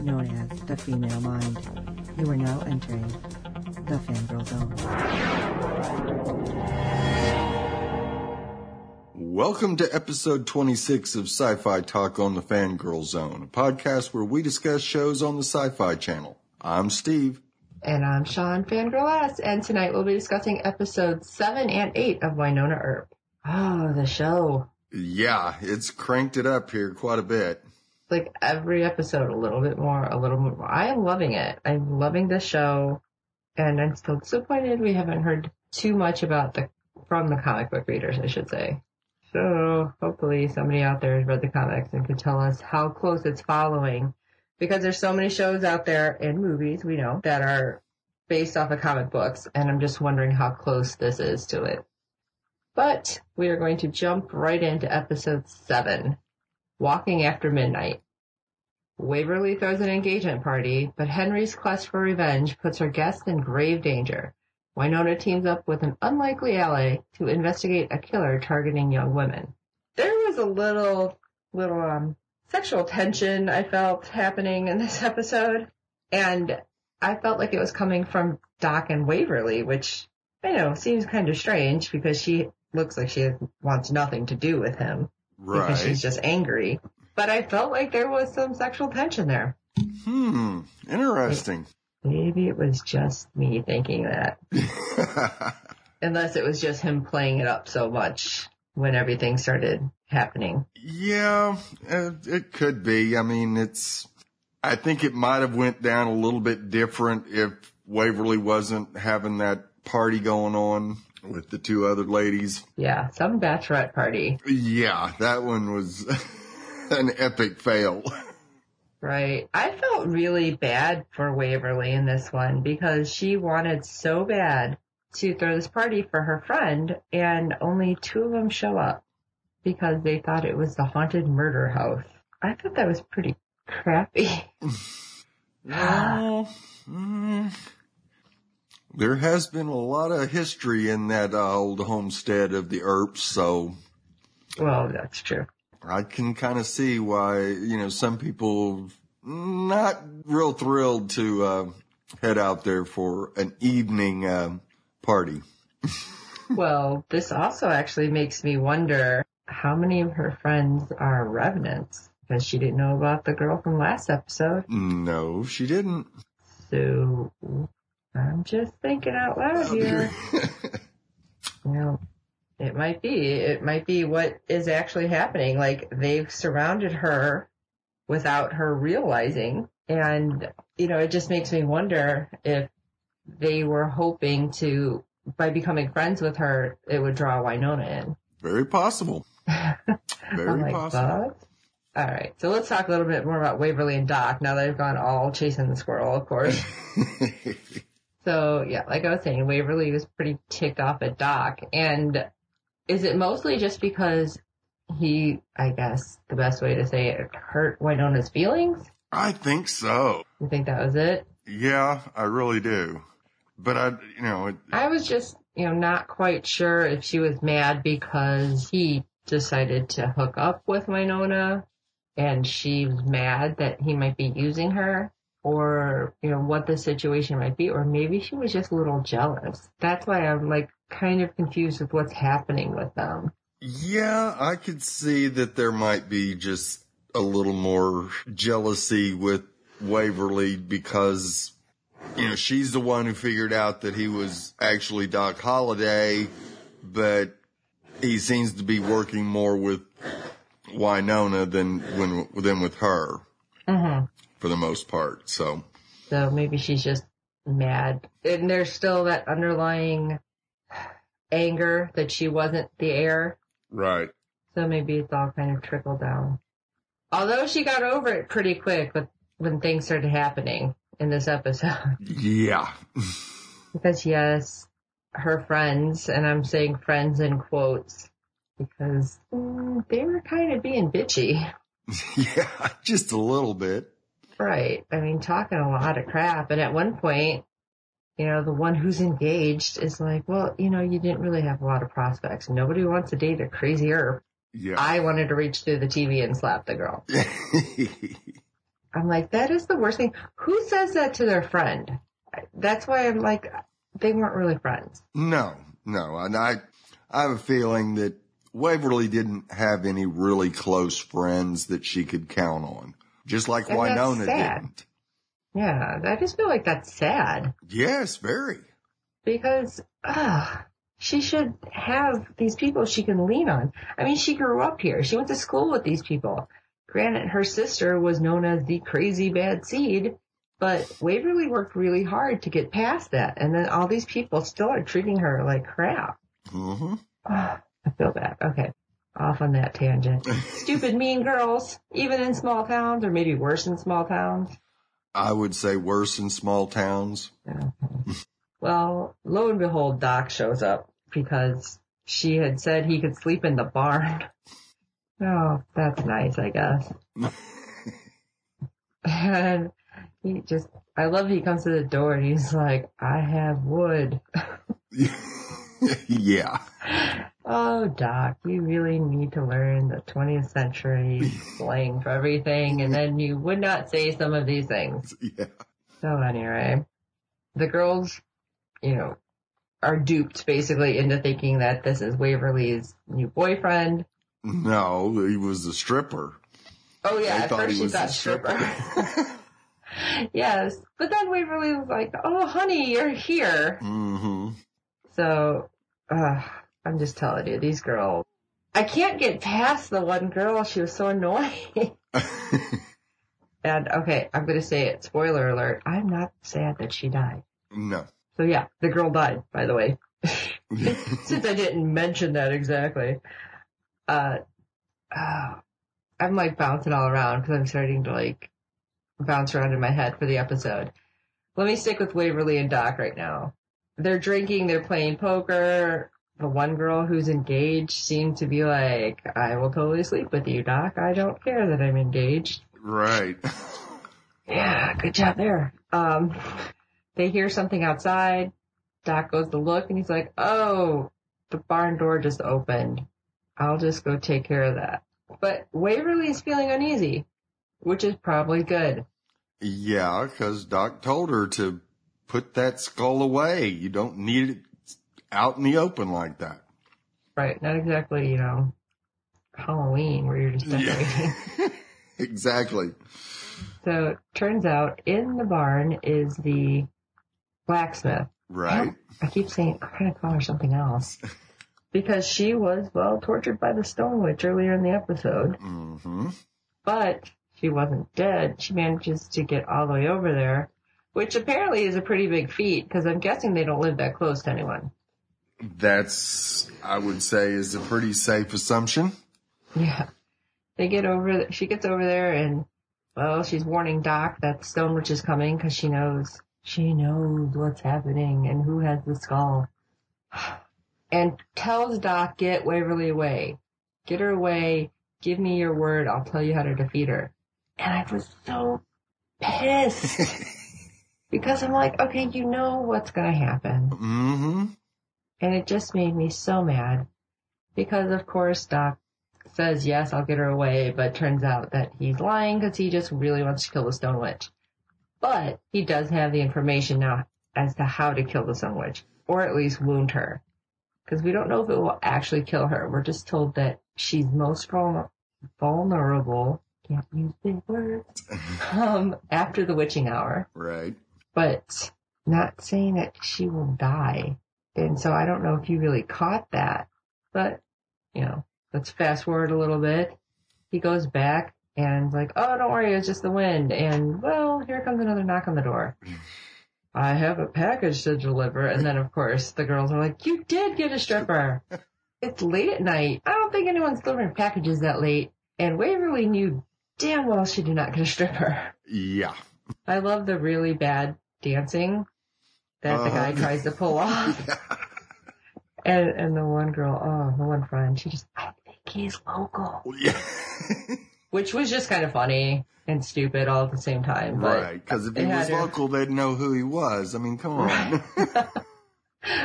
known as the female mind. You are now entering the fangirl zone. Welcome to episode 26 of Sci-Fi Talk on the Fangirl Zone, a podcast where we discuss shows on the Sci-Fi Channel. I'm Steve. And I'm Sean Fangirl S, and tonight we'll be discussing episodes 7 and 8 of Wynonna Earp. Oh, the show. Yeah, it's cranked it up here quite a bit. Like every episode, a little bit more, a little more. I am loving it. I'm loving the show, and I'm still disappointed we haven't heard too much about the, from the comic book readers, I should say. So hopefully somebody out there has read the comics and can tell us how close it's following. Because there's so many shows out there and movies, we know, that are based off of comic books, and I'm just wondering how close this is to it. But we are going to jump right into episode seven, Walking After Midnight. Waverly throws an engagement party, but Henry's quest for revenge puts her guests in grave danger. Wynonna teams up with an unlikely ally to investigate a killer targeting young women. There was a little, little, um, sexual tension I felt happening in this episode, and I felt like it was coming from Doc and Waverly, which I know seems kind of strange because she looks like she wants nothing to do with him because she's just angry. But I felt like there was some sexual tension there. Hmm, interesting. Maybe it was just me thinking that. Unless it was just him playing it up so much when everything started happening. yeah, it could be. I mean, it's, I think it might have went down a little bit different if Waverly wasn't having that party going on with the two other ladies. Yeah, some bachelorette party. Yeah, that one was an epic fail. Right. I felt really bad for Waverly in this one because she wanted so bad to throw this party for her friend and only two of them show up because they thought it was the haunted murder house. I thought that was pretty crappy. Well, mm, there has been a lot of history in that uh, old homestead of the Earps, so well, that's true. I can kind of see why, you know, some people not real thrilled to uh, head out there for an evening um party. Well, this also actually makes me wonder how many of her friends are revenants because she didn't know about the girl from last episode. No, she didn't. So I'm just thinking out loud here. You know, it might be. It might be what is actually happening. Like they've surrounded her without her realizing. And, you know, it just makes me wonder if they were hoping to, by becoming friends with her, it would draw Wynonna in. Very possible. Very like, possible. what? All right. So let's talk a little bit more about Waverly and Doc now that they've gone all chasing the squirrel, of course. So yeah, like I was saying, Waverly was pretty ticked off at Doc. And is it mostly just because he, I guess the best way to say it, hurt Wynonna's feelings? I think so. You think that was it? Yeah, I really do. But I, you know, it, I was just, you know, not quite sure if she was mad because he decided to hook up with Wynonna and she was mad that he might be using her or, you know, what the situation might be, or maybe she was just a little jealous. That's why I'm like kind of confused with what's happening with them. Yeah, I could see that there might be just a little more jealousy with Waverly because, you know, she's the one who figured out that he was actually Doc Holliday, but he seems to be working more with Wynonna than when than with her Mm-hmm. For the most part. So So maybe she's just mad. And there's still that underlying anger that she wasn't the heir. right, So maybe it's all kind of trickled down. Although she got over it pretty quick with when things started happening in this episode. Yeah. Because yes, her friends, and I'm saying friends in quotes, because mm, they were kind of being bitchy. Yeah, just a little bit. Right. I mean, talking a lot of crap. And at one point, you know, the one who's engaged is like, well, you know, you didn't really have a lot of prospects. Nobody wants to date a crazy Earp. Yeah. I wanted to reach through the TV and slap the girl. I'm like, that is the worst thing. Who says that to their friend? That's why I'm like, they weren't really friends. no, no. And I, I have a feeling that Waverly didn't have any really close friends that she could count on. Just like And Wynonna didn't. Yeah, I just feel like that's sad Yes, very. because, ah, she should have these people she can lean on. I mean, she grew up here. She went to school with these people. Granted, her sister was known as the crazy bad seed, but Waverly worked really hard to get past that. And then all these people still are treating her like crap. hmm Ah, I feel bad. Okay. Off on that tangent. Stupid mean girls, even in small towns, or maybe worse in small towns. I would say worse in small towns. Uh-huh. Well, lo and behold, Doc shows up because she had said he could sleep in the barn. Oh, that's nice, I guess. and he just, I love he comes to the door and he's like, I have wood. yeah. Oh, Doc, you really need to learn the 20th century slang for everything, and then you would not say some of these things. Yeah. So anyway, the girls, you know, are duped basically into thinking that this is Waverly's new boyfriend. No, he was a stripper. Oh yeah, They at first he she was thought stripper. stripper. yes, but then Waverly was like, "Oh, honey, you're here." hmm So, uh, I'm just telling you, these girls. I can't get past the one girl. She was so annoying. and okay, I'm gonna say it. Spoiler alert. I'm not sad that she died. no. So yeah, the girl died, by the way. Since I didn't mention that exactly. Uh, uh, I'm like bouncing all around because I'm starting to like bounce around in my head for the episode. Let me stick with Waverly and Doc right now. They're drinking, they're playing poker. The one girl who's engaged seemed to be like, I will totally sleep with you, Doc. I don't care that I'm engaged. right. Yeah, good job there. Um, they hear something outside. Doc goes to look and he's like, oh, the barn door just opened. I'll just go take care of that. But Waverly's feeling uneasy, which is probably good. Yeah, because Doc told her to put that skull away. You don't need it out in the open like that. Right. Not exactly, you know, Halloween where you're just decorating. exactly. So it turns out in the barn is the blacksmith. Right. I keep saying, I'm going to call her something else. Because she was, well, tortured by the stone witch earlier in the episode. hmm But she wasn't dead. She manages to get all the way over there, which apparently is a pretty big feat because I'm guessing they don't live that close to anyone. That's, I would say, is a pretty safe assumption. Yeah. They get over, she gets over there and, well, she's warning Doc that Stone Witch is coming because she knows, she knows what's happening and who has the skull. And tells Doc, get Waverly away. Get her away. Give me your word. I'll tell you how to defeat her. And I was so pissed. because I'm like, okay, you know what's gonna happen. hmm And it just made me so mad. Because of course Doc says, yes, I'll get her away, but turns out that he's lying because he just really wants to kill the Stone Witch. But he does have the information now as to how to kill the Stone Witch, or at least wound her. Because we don't know if it will actually kill her. We're just told that she's most vulner- vulnerable, can't use big words, um, after the witching hour Right. but not saying that she will die. And so I don't know if you really caught that, but you know, let's fast forward a little bit. He goes back and like, oh, don't worry, it's just the wind. And well, here comes another knock on the door. I have a package to deliver. And then of course the girls are like, you did get a stripper. it's late at night. I don't think anyone's delivering packages that late. And Waverly knew damn well she did not get a stripper. Yeah. I love the really bad dancing that the guy Uh-huh. tries to pull off. And and the one girl, oh, the one friend, she just, I think he's local. Yeah. Which was just kind of funny and stupid all at the same time. But right. Because if he it had was her- local, they'd know who he was. I mean, come on.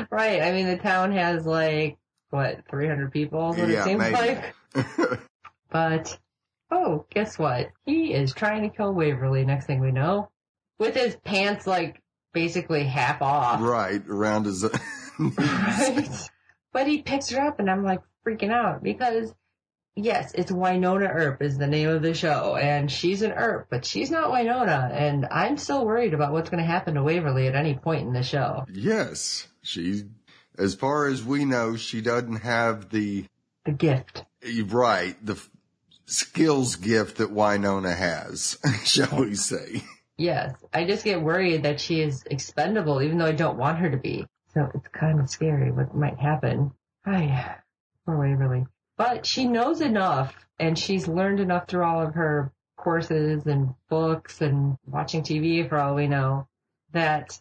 right. I mean, the town has like, what, 300 people, is what Yeah, it seems maybe. like. But, oh, guess what? He is trying to kill Waverly next thing we know. With his pants like basically half off. right. Around his. Right? But he picks her up and I'm like freaking out because yes, it's Wynonna Earp is the name of the show and she's an Earp, but she's not Wynonna and I'm still worried about what's going to happen to Waverly at any point in the show. yes. She, as far as we know, she doesn't have the, The gift. right, the skills gift that Wynonna has, shall we say. Yes, I just get worried that she is expendable even though I don't want her to be. So it's kind of scary what might happen. Hi, poor Waverly. But she knows enough and she's learned enough through all of her courses and books and watching TV for all we know that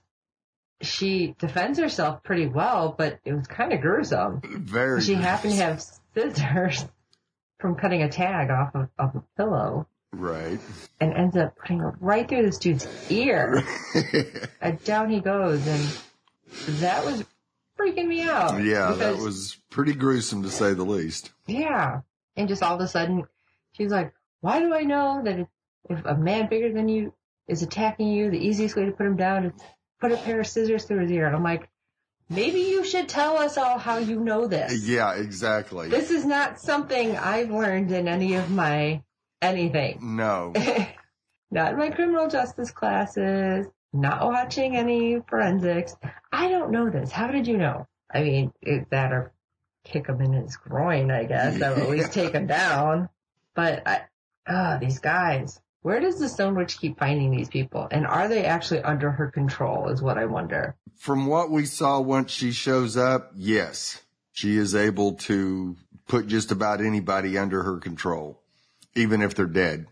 she defends herself pretty well, but it was kind of gruesome. Very. She happened to have scissors from cutting a tag off of, of a pillow Right. and ends up putting it right through this dude's ear. and uh, down he goes and that was freaking me out. yeah, that was pretty gruesome to say the least. Yeah. And just all of a sudden, she's like, why do I know that if, if a man bigger than you is attacking you, the easiest way to put him down is put a pair of scissors through his ear? And I'm like, maybe you should tell us all how you know this. Yeah, exactly. This is not something I've learned in any of my anything. no. not in my criminal justice classes, not watching any forensics. I don't know this. How did you know? I mean, that or kick him in his groin, I guess. That would at least take him down. But I, ah, these guys. Where does the Stone Witch keep finding these people? And are they actually under her control is what I wonder. From what we saw once she shows up, yes, she is able to put just about anybody under her control, even if they're dead,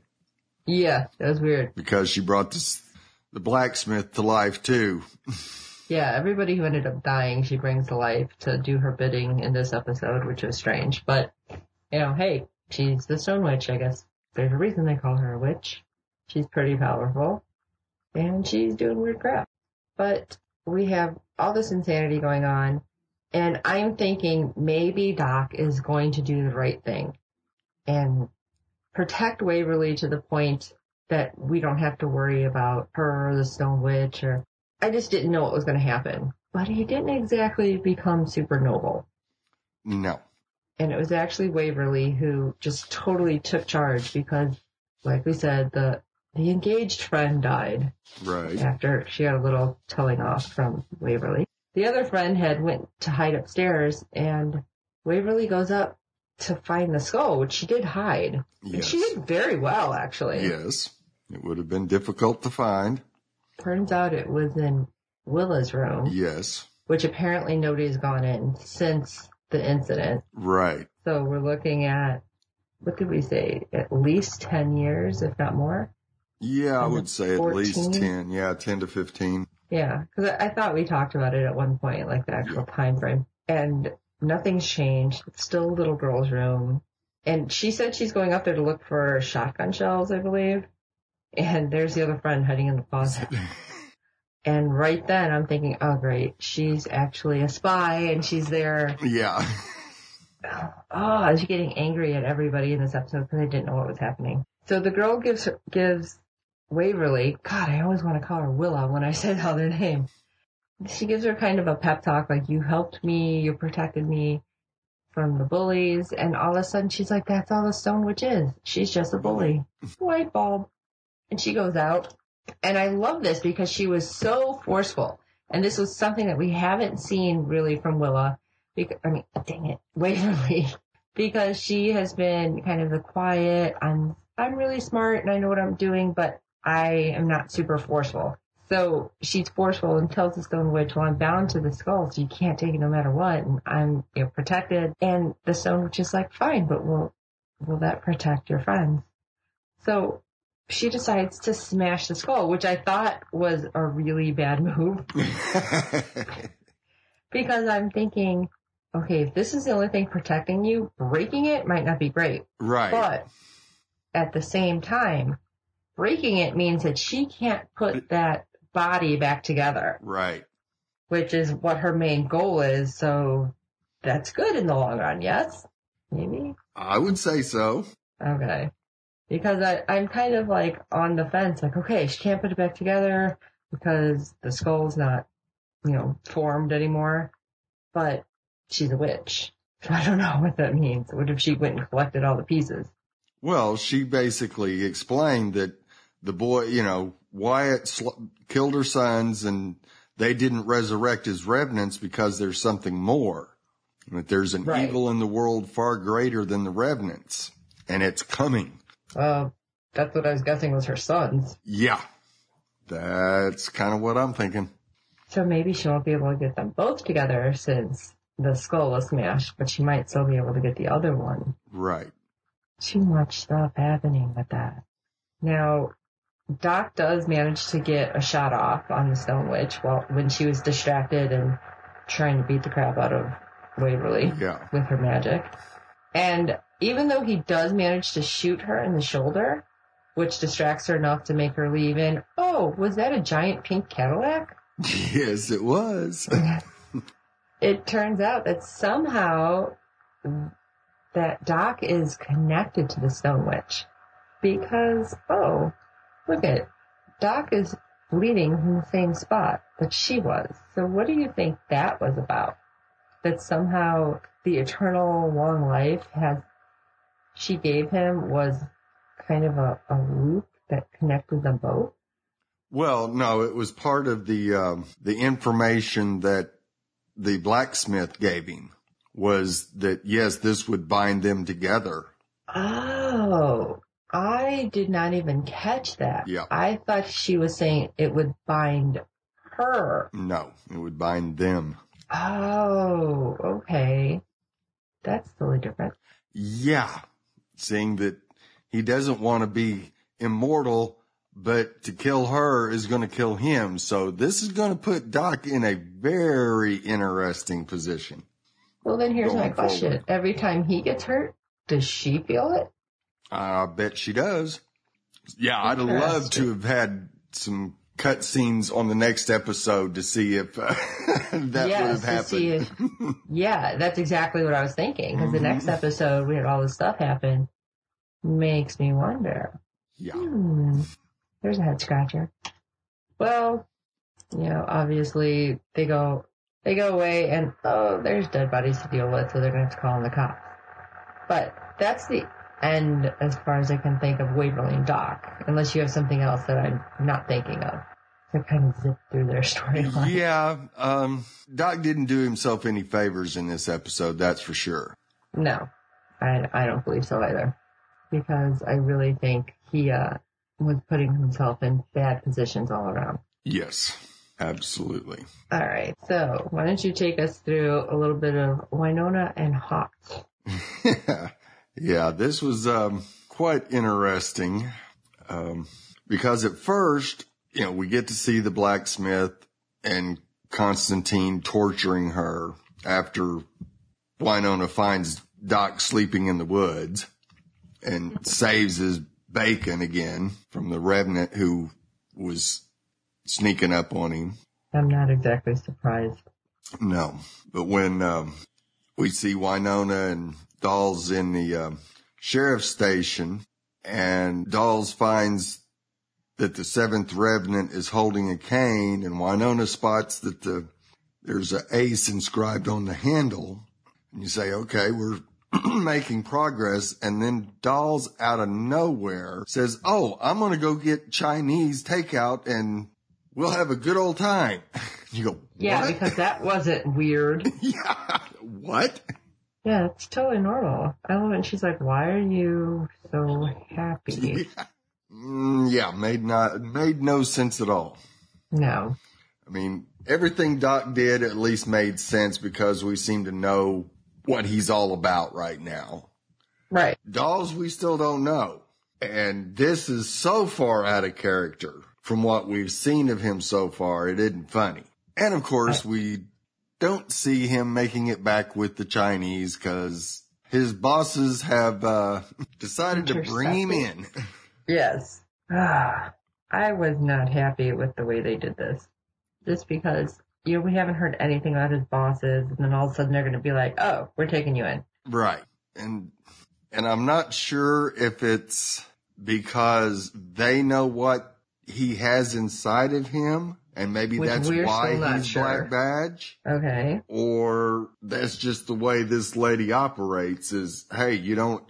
Yeah, that was weird. because she brought this, the blacksmith to life too. Yeah, everybody who ended up dying, she brings to life to do her bidding in this episode, which was strange. But, you know, hey, she's the Stone Witch, I guess. There's a reason they call her a witch. She's pretty powerful. And she's doing weird crap. But we have all this insanity going on. And I'm thinking maybe Doc is going to do the right thing and protect Waverly to the point that we don't have to worry about her or the Stone Witch or I just didn't know what was going to happen. But he didn't exactly become super noble. No. And it was actually Waverly who just totally took charge because, like we said, the the engaged friend died Right. after she got a little telling off from Waverly. The other friend had went to hide upstairs and Waverly goes up to find the skull, which she did hide. And she did very well, actually. Yes. It would have been difficult to find. Turns out it was in Willa's room. Yes. which apparently nobody's gone in since the incident. Right. So we're looking at, what did we say, at least 10 years, if not more? Yeah, I would say at least 10. Yeah, 10 to 15. Yeah, because I, I thought we talked about it at one point, like the actual time frame. And nothing's changed. It's still a little girl's room. And she said she's going up there to look for shotgun shells, I believe. And there's the other friend hiding in the closet. And right then I'm thinking, oh great, she's actually a spy and she's there Yeah. oh, I was getting angry at everybody in this episode because I didn't know what was happening. So the girl gives gives Waverly, God, I always want to call her Willa when I say all their name. She gives her kind of a pep talk, like you helped me, you protected me from the bullies, and all of a sudden she's like, that's all the Stone Witch is. She's just a bully. Light bulb. And she goes out. And I love this because she was so forceful. And this was something that we haven't seen really from Willa because, I mean, dang it, Waverly, because she has been kind of the quiet, I'm, I'm really smart and I know what I'm doing, but I am not super forceful. So she's forceful and tells the Stone Witch, well, I'm bound to the skull, so you can't take it no matter what, and I'm you know, protected. And the Stone Witch is like, fine, but will, will that protect your friends? So she decides to smash the skull, which I thought was a really bad move because I'm thinking, okay, if this is the only thing protecting you, breaking it might not be great. right. But at the same time, breaking it means that she can't put that body back together, right. which is what her main goal is. So that's good in the long run. Yes? Maybe? I would say so. Okay. Because I, I'm kind of like on the fence, like, okay, she can't put it back together because the skull's not, you know, formed anymore. But she's a witch. So I don't know what that means. What if she went and collected all the pieces? Well, she basically explained that the boy, you know, Wyatt sl- killed her sons and they didn't resurrect his revenants because there's something more. That there's an Right. evil in the world far greater than the revenants and it's coming. Well, that's what I was guessing was her sons. Yeah. That's kind of what I'm thinking. So maybe she won't be able to get them both together since the skull was smashed, but she might still be able to get the other one. Right. Too much stuff happening with that. Now, Doc does manage to get a shot off on the Stone Witch while when she was distracted and trying to beat the crap out of Waverly Yeah. with her magic. And even though he does manage to shoot her in the shoulder, which distracts her enough to make her leave in, oh, was that a giant pink Cadillac? Yes, it was. it turns out that somehow that Doc is connected to the Stone Witch because oh, look at Doc is bleeding from the same spot that she was. So what do you think that was about? That somehow the eternal long life has she gave him was kind of a, a loop that connected them both. Well, no, it was part of the um, the information that the blacksmith gave him was that yes, this would bind them together. Oh, I did not even catch that. Yeah. I thought she was saying it would bind her. No, it would bind them. Oh, okay. That's totally different. Yeah, seeing that he doesn't want to be immortal, but to kill her is going to kill him. So this is going to put Doc in a very interesting position. Well, then here's my question. forward. Every time he gets hurt, does she feel it? I bet she does. Yeah, I'd love to have had some cut scenes on the next episode to see if uh, that yes, would have happened. if, yeah, that's exactly what I was thinking. Because the Mhm. next episode, we had all this stuff happen. Makes me wonder. yeah. Hmm. There's a head scratcher. Well, you know, obviously they go they go away and oh, there's dead bodies to deal with, so they're gonna have to call in the cops. But that's the end as far as I can think of Waverly and Doc, unless you have something else that I'm not thinking of. To kind of zip through their storyline. Yeah, um, Doc didn't do himself any favors in this episode, that's for sure. No, I I don't believe so either, because I really think he uh was putting himself in bad positions all around. Yes, absolutely. All right. So why don't you take us through a little bit of Wynonna and Haught? yeah, this was um, quite interesting um, because at first, you know, we get to see the blacksmith and Constantine torturing her after Wynonna finds Doc sleeping in the woods and saves his bacon again from the revenant who was sneaking up on him. I'm not exactly surprised. No, but when um, we see Wynonna and Dolls in the um, sheriff's station, and Dolls finds that the seventh revenant is holding a cane, and Wynonna spots that the there's an ace inscribed on the handle, and you say, "Okay, we're." making progress and then dolls out of nowhere says oh i'm gonna go get chinese takeout and we'll have a good old time you go Yeah, because that wasn't weird. Yeah. What? Yeah, it's totally normal. I love it. And she's like, why are you so happy? Mm, yeah, made not made no sense at all. No. I mean, everything Doc did at least made sense because we seem to know what he's all about right now. Right. Dolls, we still don't know. And this is so far out of character from what we've seen of him so far. It isn't funny. And of course, we don't see him making it back with the Chinese because his bosses have uh, decided to bring him in. Yes. Ah, I was not happy with the way they did this. Just because, you know, we haven't heard anything about his bosses, and then all of a sudden they're going to be like, oh, we're taking you in. Right. And, and I'm not sure if it's because they know what he has inside of him and maybe Which that's why he's sure. Black Badge. Okay. Or that's just the way this lady operates is, hey, you don't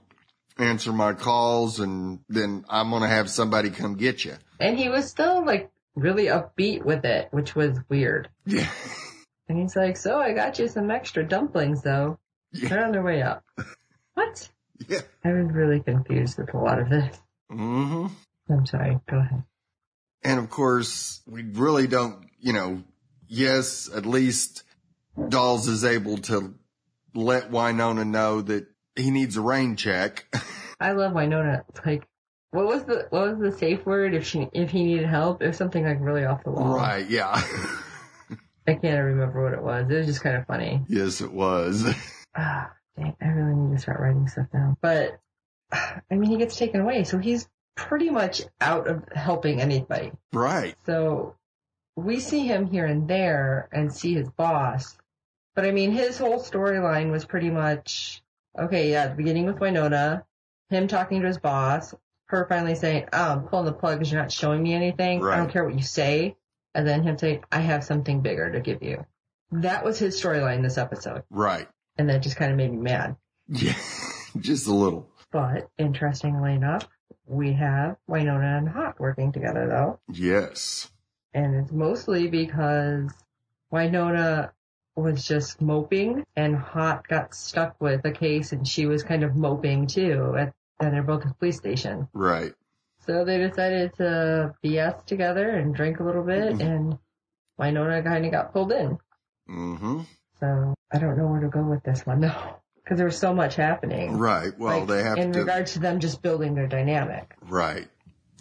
answer my calls and then I'm going to have somebody come get you. And he was still like really upbeat with it, which was weird. Yeah. And he's like, so I got you some extra dumplings though. Yeah. They're on their way up. What? Yeah. I was really confused with a lot of this. hmm I'm sorry. Go ahead. And of course, we really don't, you know, yes, at least Dolls is able to let Wynonna know that he needs a rain check. I love Wynonna. Like, what was the what was the safe word if she if he needed help? It was something like really off the wall. right. Yeah. I can't remember what it was. It was just kind of funny. yes, it was. Ah, dang, I really need to start writing stuff down. But I mean, he gets taken away, so he's pretty much out of helping anybody. right. So we see him here and there and see his boss. But I mean, his whole storyline was pretty much, okay, yeah, the beginning with Wynonna, him talking to his boss, her finally saying, oh, I'm pulling the plug because you're not showing me anything. I don't care what you say. And then him saying, I have something bigger to give you. That was his storyline this episode. Right. And that just kind of made me mad. Yeah. Just a little. But interestingly enough, we have Wynonna and Haught working together though. Yes. And it's mostly because Wynonna was just moping and Haught got stuck with a case and she was kind of moping too at, and they're both at the police station. Right. So they decided to BS together and drink a little bit Mhm. and Wynonna kind of got pulled in. hmm So I don't know where to go with this one though. Cause there was so much happening. Right. Well, Like, they have in to. regards to them just building their dynamic. Right.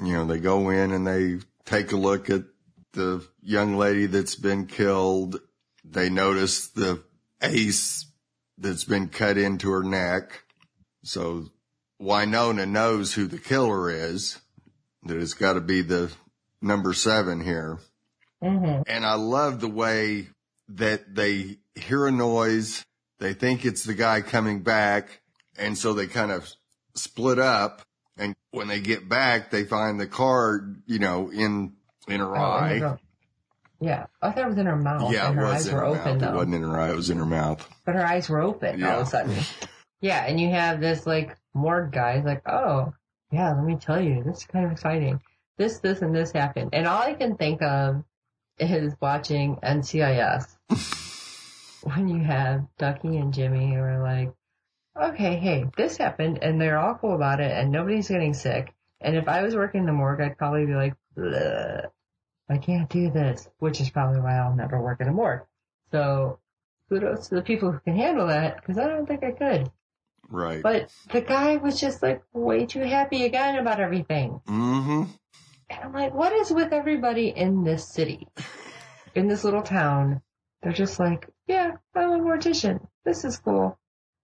You know, they go in and they take a look at the young lady that's been killed. They notice the ace that's been cut into her neck. So Wynonna knows who the killer is. That it's got to be the number seven here. hmm And I love the way that they hear a noise. They think it's the guy coming back. And so they kind of split up. And when they get back, they find the card, you know, in, in her oh, eye. Yeah. I thought it was in her mouth. yeah, her was eyes in were her open mouth. though. It wasn't in her eye. It was in her mouth. but her eyes were open all of Yeah. a sudden. Yeah, and you have this like morgue guy He's like, oh, yeah, let me tell you, this is kind of exciting. This, this, and this happened. And all I can think of is watching NCIS when you have Ducky and Jimmy who are like, okay, hey, this happened, and they're all cool about it, and nobody's getting sick. And if I was working the morgue, I'd probably be like, Bleh, I can't do this, which is probably why I'll never work in a morgue. So kudos to the people who can handle that, because I don't think I could. Right. But the guy was just like way too happy again about everything. mm-hmm. And I'm like, what is with everybody in this city? In this little town? They're just like, yeah, I'm a mortician. This is cool.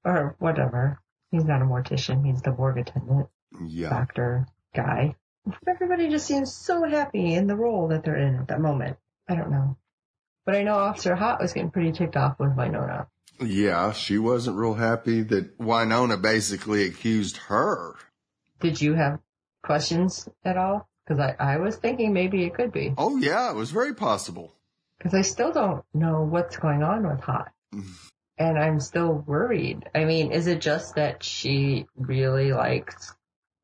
Or whatever. He's not a mortician. He's the morgue attendant, Yeah. doctor, guy. Everybody just seems so happy in the role that they're in at that moment. I don't know. But I know Officer Haught was getting pretty ticked off with Wynonna. Yeah. She wasn't real happy that Wynonna basically accused her. Did you have questions at all? Because I, I was thinking maybe it could be. Oh yeah, it was very possible. Because I still don't know what's going on with Haught. Mm-hmm. And I'm still worried. I mean, is it just that she really likes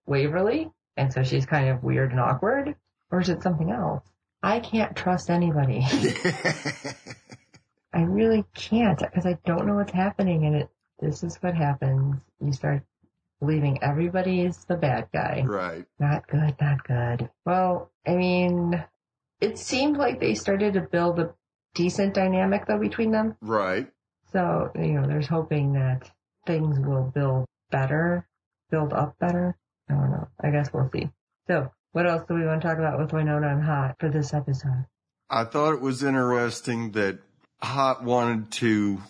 Waverly? And so she's kind of weird and awkward? Or is it something else? I can't trust anybody. I really can't because I don't know what's happening and it, this is what happens. You start believing everybody is the bad guy. right. Not good, not good. Well, I mean, it seemed like they started to build a decent dynamic though between them. Right. So, you know, there's hoping that things will build better, build up better. I don't know. I guess we'll see. So, what else do we want to talk about with Wynonna and Haught for this episode? I thought it was interesting that Haught wanted to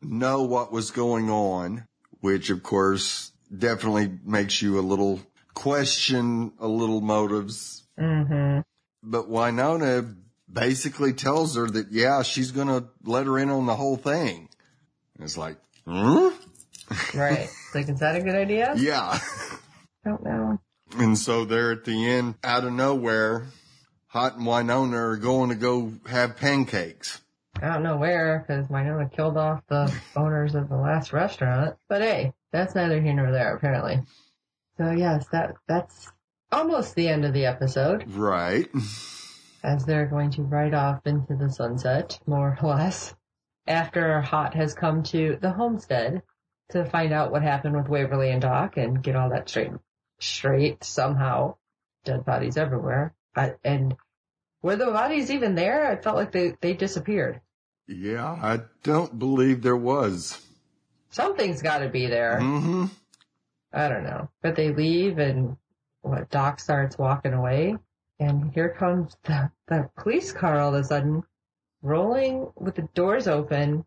know what was going on, which of course definitely makes you a little question a little motives. Mm-hmm. But Wynonna basically tells her that, yeah, she's going to let her in on the whole thing. And It's like, hmm? Right. like, is that a good idea? Yeah. Don't know. And so they're at the end, out of nowhere, Haught and Wynonna are going to go have pancakes. I don't know where, because Wynonna killed off the owners of the last restaurant. But hey, that's neither here nor there, apparently. So yes, that that's almost the end of the episode, Right. as they're going to ride off into the sunset, more or less, after Haught has come to the homestead to find out what happened with Waverly and Doc and get all that straight, straight somehow. Dead bodies everywhere. I, and were the bodies even there? It felt like they, they disappeared. Yeah, I don't believe there was. Something's gotta be there. hmm I don't know. But they leave and what Doc starts walking away and here comes the, the police car all of a sudden rolling with the doors open.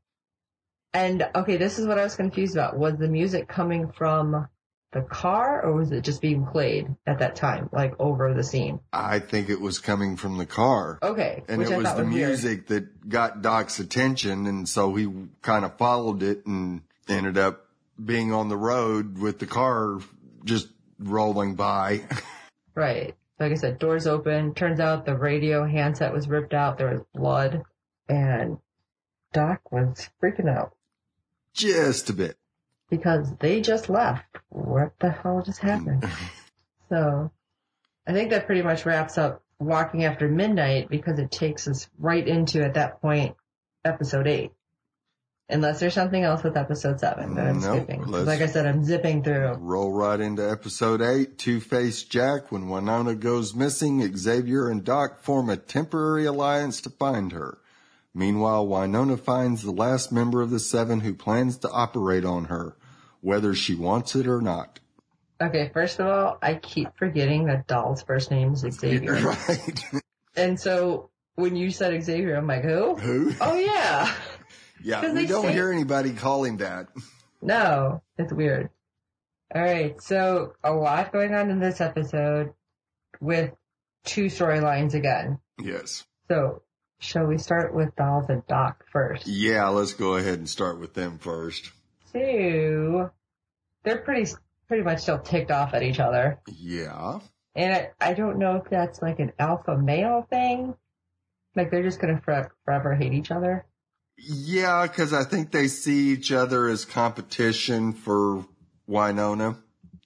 And okay, this is what I was confused about. Was the music coming from the car or was it just being played at that time, like over the scene? I think it was coming from the car. Okay. And it I was the was weird. music that got Doc's attention. And so he kind of followed it and ended up being on the road with the car just rolling by. Right. Like I said, doors open. Turns out the radio handset was ripped out. There was blood and Doc was freaking out. just a bit. because they just left. What the hell just happened? so I think that pretty much wraps up Walking After Midnight because it takes us right into, at that point, episode eight. Unless there's something else with episode seven that I'm Nope, skipping. Like I said, I'm zipping through. Roll right into episode eight. Two-Faced Jack. When Wynonna goes missing, Xavier and Doc form a temporary alliance to find her. Meanwhile, Wynonna finds the last member of the seven who plans to operate on her, whether she wants it or not. Okay, first of all, I keep forgetting that Doll's first name is Xavier. Right. And so when you said Xavier, I'm like, who? who? Oh yeah. Yeah, we don't say- hear anybody calling that. No, it's weird. All right, so a lot going on in this episode with two storylines again. Yes. So, shall we start with Dolls and Doc first? Yeah, let's go ahead and start with them first. So, they're pretty pretty much still ticked off at each other, Yeah. and I, I don't know if that's like an alpha male thing, like they're just gonna forever, forever hate each other. Yeah, because I think they see each other as competition for Wynonna.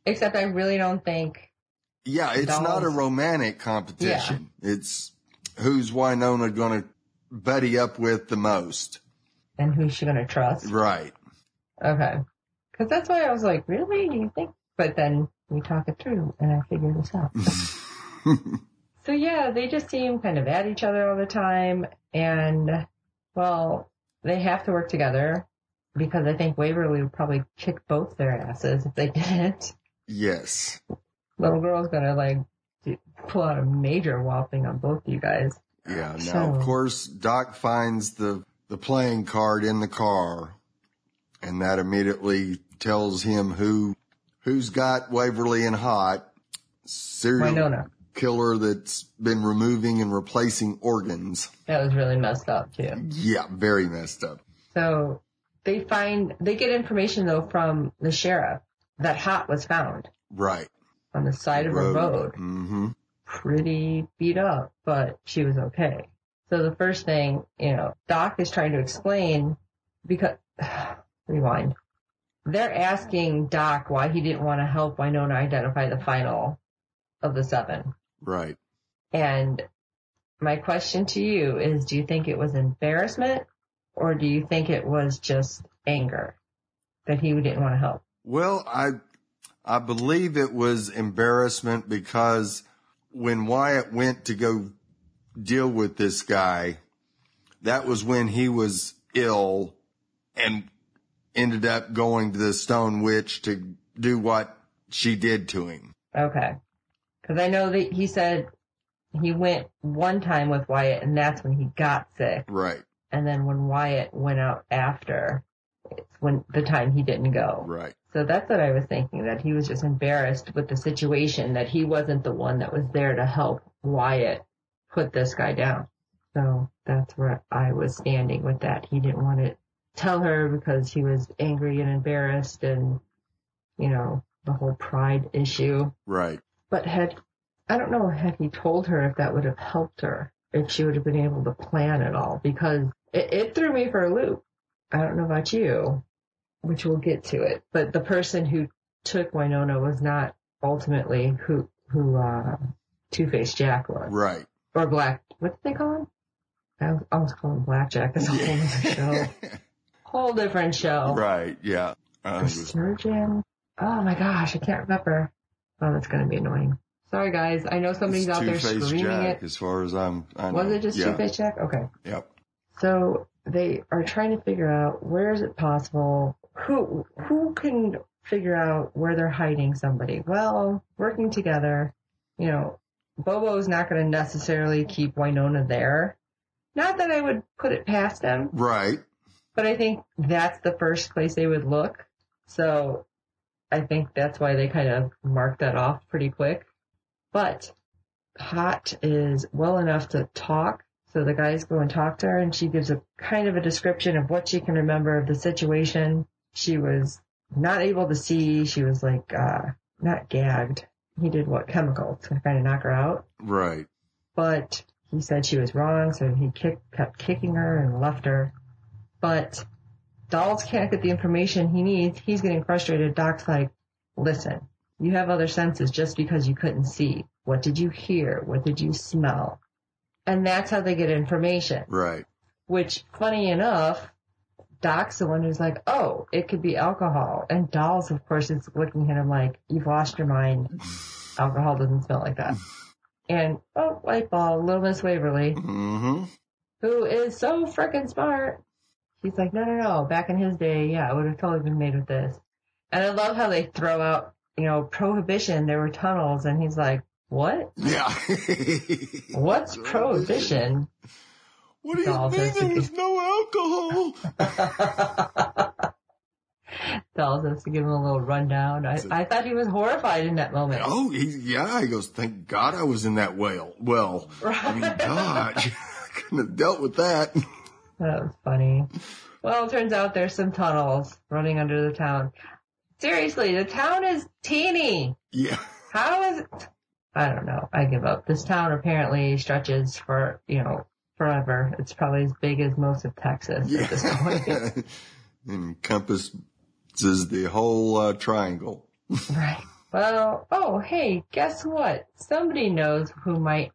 Except I really don't think Yeah, it's Dolls. not a romantic competition. It's who's Wynonna going to buddy up with the most. and who's she gonna trust. Right. Okay. Cause that's why I was like, really? Do you think? But then we talk it through and I figure this out. so yeah, they just seem kind of at each other all the time and well, they have to work together because I think Waverly would probably kick both their asses if they didn't. yes. Little girl's gonna like pull out a major whopping on both of you guys. Yeah. Now, So- of course, Doc finds the, the playing card in the car and that immediately tells him who, who's got Waverly and Haught. Serial Wynonna. Killer that's been removing and replacing organs. That was really messed up too. Yeah, very messed up. So they find, they get information though from the sheriff that Haught was found Right. on the side of a road, Mm-hmm. pretty beat up, but she was okay. So the first thing, you know, Doc is trying to explain because, rewind. They're asking Doc why he didn't want to help Wynonna identify the final of the seven. Right. And my question to you is, do you think it was embarrassment or do you think it was just anger that he didn't want to help? Well, I, I believe it was embarrassment because when Wyatt went to go deal with this guy, that was when he was ill and ended up going to the Stone Witch to do what she did to him. Okay. Cause I know that he said he went one time with Wyatt and that's when he got sick. Right. And then when Wyatt went out after, it's when the time he didn't go. Right. So that's what I was thinking, that he was just embarrassed with the situation, that he wasn't the one that was there to help Wyatt put this guy down. So that's where I was standing with that. He didn't want to tell her because he was angry and embarrassed and, you know, the whole pride issue. Right. But had, I don't know, had he told her if that would have helped her, if she would have been able to plan it all, because it, it threw me for a loop. I don't know about you, which we'll get to it, but the person who took Wynonna was not ultimately who, who, uh, Two-Face Jack was. Right. Or Black, what did they call him? I almost call him Blackjack. That's a whole other show. Whole different show. right. Yeah. I The think it was- surgeon. Oh my gosh, I can't remember. Oh, that's gonna be annoying. Sorry guys, I know somebody's it's out there screaming Jack, it. as far as I'm. I Was it just yeah. Two-Face Jack? Okay. Yep. So they are trying to figure out where is it possible, who, who can figure out where they're hiding somebody? Well, working together, you know, Bobo's not going to necessarily keep Wynonna there. Not that I would put it past them, Right. but I think that's the first place they would look. So I think that's why they kind of marked that off pretty quick. But Haught is well enough to talk. So the guys go and talk to her and she gives a kind of a description of what she can remember of the situation. She was not able to see. She was like, uh, not gagged. He did what chemical to kind of knock her out Right. but he said she was wrong, so he kicked, kept kicking her and left her. But Dolls can't get the information he needs. He's getting frustrated. Doc's like, listen, you have other senses just because you couldn't see. What did you hear? What did you smell? And that's how they get information. Right. Which, funny enough, Doc's the one who's like, oh, it could be alcohol. And Dolls, of course, is looking at him like, you've lost your mind. Alcohol doesn't smell like that. And, oh, light bulb, little Miss Waverly, Mm-hmm. who is so freaking smart. She's like, no, no, no. Back in his day, yeah, it would have totally been made with this. And I love how they throw out, you know, prohibition. There were tunnels. And he's like, what? Yeah. What's prohibition? What do you Dolls mean there was no alcohol? Tells us to give him a little rundown. I, I thought he was horrified in that moment. Oh, he, yeah. He goes, thank God I was in that whale. Well, I mean, gosh, I couldn't have dealt with that. That was funny. Well, it turns out there's some tunnels running under the town. Seriously, the town is teeny. Yeah. How is it? I don't know. I give up. This town apparently stretches for, you know, forever. It's probably as big as most of Texas at this point. Yeah. Encompasses the whole uh, triangle. right. Well, oh, hey, guess what? Somebody knows who might,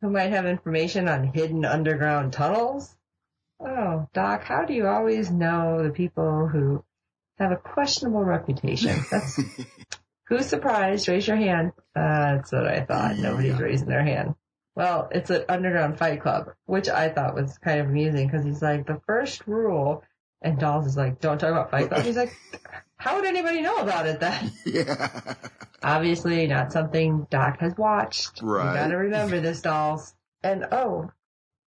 who might have information on hidden underground tunnels. Oh, Doc, how do you always know the people who have a questionable reputation? That's, who's surprised? Raise your hand. Uh, that's what I thought. Nobody's Yeah. raising their hand. Well, it's an underground fight club, which I thought was kind of amusing because he's like, the first rule, and Dolls is like, don't talk about fight club. He's like, how would anybody know about it then? Yeah. Obviously not something Doc has watched. Right. You gotta remember this, Dolls. And oh,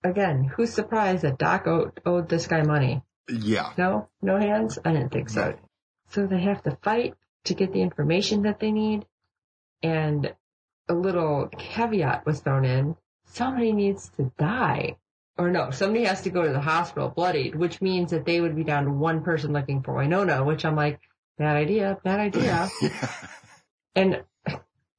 again, who's surprised that Doc owed, owed this guy money? Yeah. No? No hands? I didn't think so. No. So they have to fight to get the information that they need. And a little caveat was thrown in. Somebody needs to die. Or no, somebody has to go to the hospital bloodied, which means that they would be down to one person looking for Wynonna, which I'm like, bad idea, bad idea. Yeah. And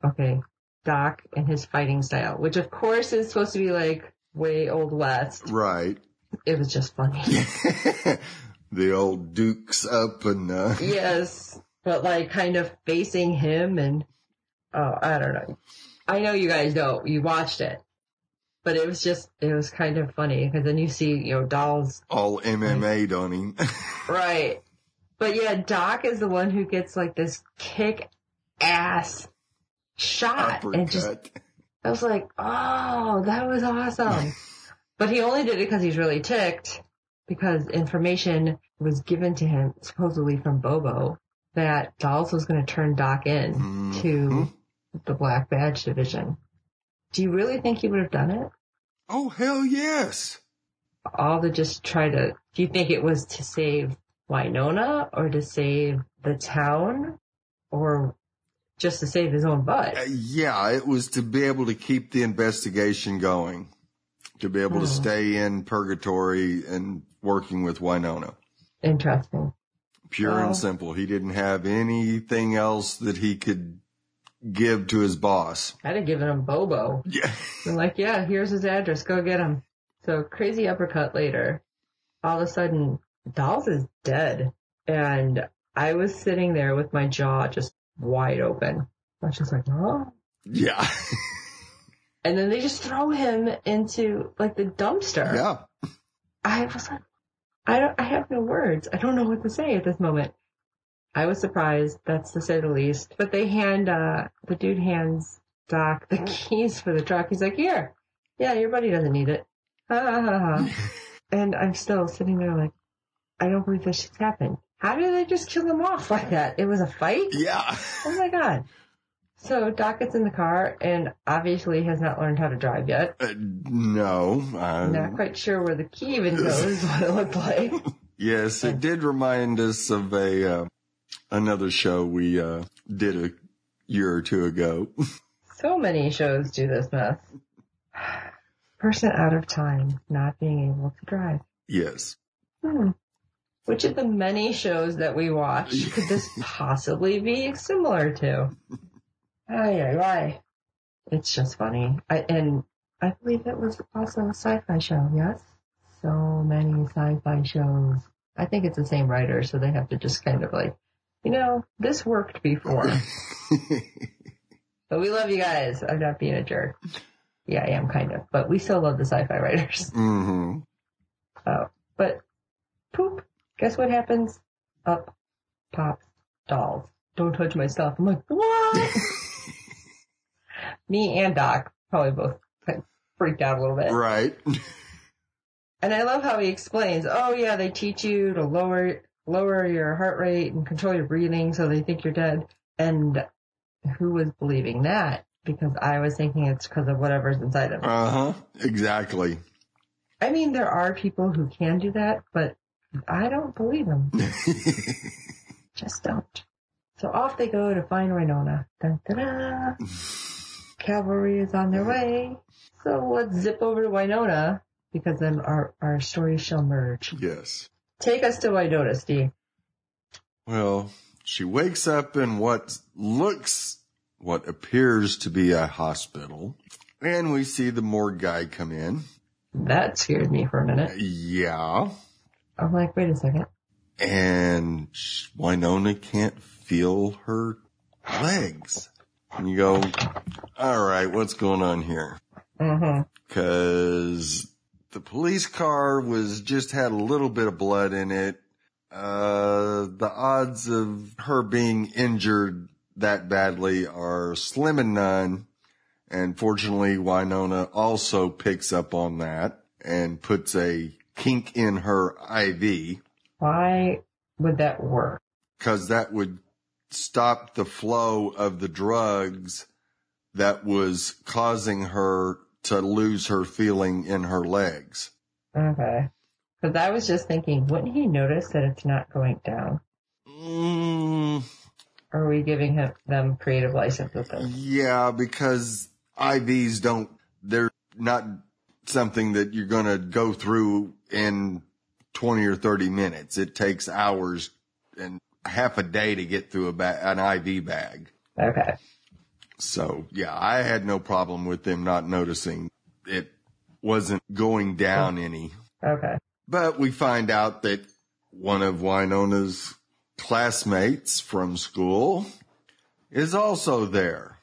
okay, Doc and his fighting style, which of course is supposed to be like way old west. Right. It was just funny. the old Dukes up and, uh, yes, but like kind of facing him and oh, I don't know. I know you guys know you watched it, but it was just it was kind of funny because then you see you know dolls all MMA'd on him. right, but yeah, Doc is the one who gets like this kick ass shot and just Uppercut. I was like, oh, that was awesome. but he only did it because he's really ticked because information was given to him supposedly from Bobo that Dolls was going to turn Doc in to Mhm. the Black Badge Division. Do you really think he would have done it? Oh, hell yes. All to just try to, do you think it was to save Wynonna or to save the town or just to save his own butt? Uh, yeah, it was to be able to keep the investigation going, to be able to Hmm. stay in purgatory and working with Wynonna. Interesting. Pure Wow. and simple. He didn't have anything else that he could give to his boss. I'd have given him Bobo. Yeah. Been like, yeah, here's his address. Go get him. So crazy uppercut later. All of a sudden, Dolls is dead. And I was sitting there with my jaw just wide open. I was just like, oh. Yeah. And then they just throw him into like the dumpster. yeah. I was like, I don't, I have no words. I don't know what to say at this moment. I was surprised, that's to say the least. But they hand, uh, the dude hands Doc the keys for the truck. He's like, here. Yeah, your buddy doesn't need it. Ha ha ha ha. and I'm still sitting there like, I don't believe this shit's happened. How did they just kill him off like that? It was a fight? Yeah. Oh my god. So Doc gets in the car and obviously has not learned how to drive yet. Uh, no. Uh, Not quite sure where the key even goes, what it looked like. Yes, it did remind us of a uh, another show we uh, did a year or two ago. So many shows do this mess. Person out of time, not being able to drive. yes. Hmm. Which of the many shows that we watch could this possibly be similar to? Ay, ay, ay. It's just funny. I, and I believe it was also a sci-fi show, yes? So many sci-fi shows. I think it's the same writer, so they have to just kind of like, you know, this worked before. But we love you guys. I'm not being a jerk. Yeah, I am kind of. But we still love the sci-fi writers. Mm-hmm. Oh, but poop. Guess what happens? Up pops dolls. Don't touch my stuff. I'm like, what? Me and Doc probably both kind of freaked out a little bit. Right. And I love how he explains, oh yeah, they teach you to lower, lower your heart rate and control your breathing so they think you're dead. And who was believing that? Because I was thinking it's because of whatever's inside of it. Uh huh. Exactly. I mean, there are people who can do that, but I don't believe him. Just don't. So off they go to find. Dun, dun, dun. Cavalry is on their way. So let's zip over to Wynonna because then our, our stories shall merge. yes. Take us to Wynonna, Steve. Well, she wakes up in what looks, what appears to be a hospital, and we see the morgue guy come in. That scared me for a minute. Yeah. I'm like, wait a second. and Wynonna can't feel her legs. And you go, all right, what's going on here? Mm-hmm. Cause the police car was just had a little bit of blood in it. Uh, the odds of her being injured that badly are slim and none. And fortunately, Wynonna also picks up on that and puts a kink in her IV. Why would that work? because that would stop the flow of the drugs that was causing her to lose her feeling in her legs. Okay. Because I was just thinking, wouldn't he notice that it's not going down? Mm, are we giving him, them creative license with this? yeah, because IVs don't, they're not something that you're going to go through in 20 or 30 minutes. It takes hours and half a day to get through a ba- an IV bag. Okay. So yeah, I had no problem with them not noticing it wasn't going down any. Okay. But we find out that one of Wynonna's classmates from school is also there.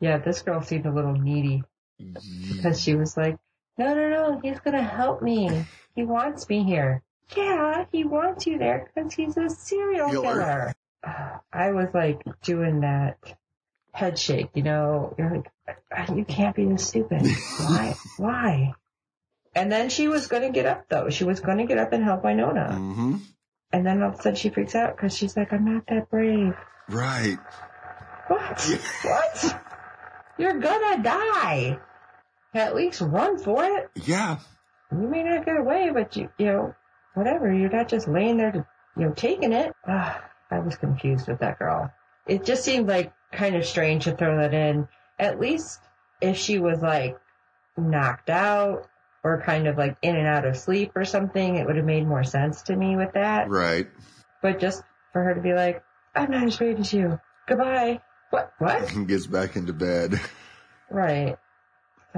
Yeah, this girl seemed a little needy because she was like, no, no, no, he's to help me. He wants me here. Yeah, he wants you there because he's a serial Killer. killer. I was like doing that head shake, you know, you're like, you can't be this stupid. Why? Why? And then she was going to get up though. She was going to get up and help Wynonna. hmm And then all of a sudden she freaks out because she's like, I'm not that brave. Right. What? what? You're gonna die. At least run for it. Yeah. You may not get away, but you, you know, whatever. You're not just laying there to, you know, taking it. Ah, I was confused with that girl. It just seemed like kind of strange to throw that in. At least if she was like knocked out or kind of like in and out of sleep or something, it would have made more sense to me with that. Right. But just for her to be like, I'm not as brave as you. Goodbye. What? What? And gets back into bed. Right.